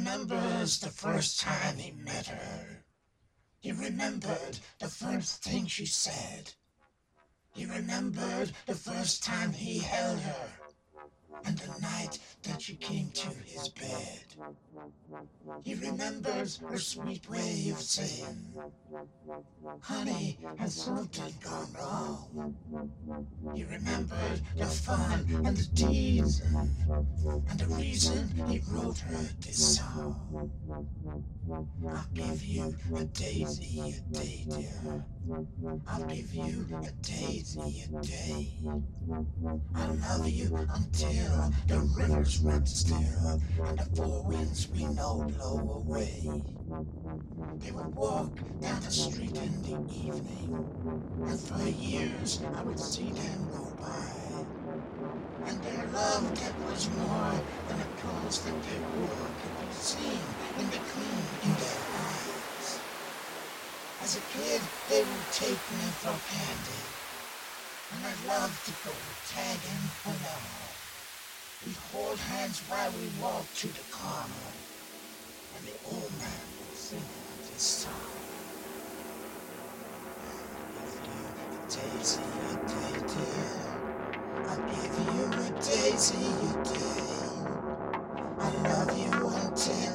remembers the first time he met her. He remembered the first thing she said. He remembered the first time he held her and the night that she came to his bed. He remembers her sweet way of saying, Honey, has something gone wrong? He remembered the fun and the teasing and the reason he wrote her this song. I'll give you a daisy a day, dear. I'll give you a daisy a day. I'll love you until the rivers run still and the four winds we know blow away. They would walk down the street in the evening, and for years I would see them go by. And their love that was more than the clothes that they wore could be seen in the gleam in their. As a kid, they would take me for candy, and I loved to go tagging along. We'd hold hands while we walked to the corner, and the old man would sing this song. I'll give you a daisy a day, dear. I'll give you a daisy a day. I love you until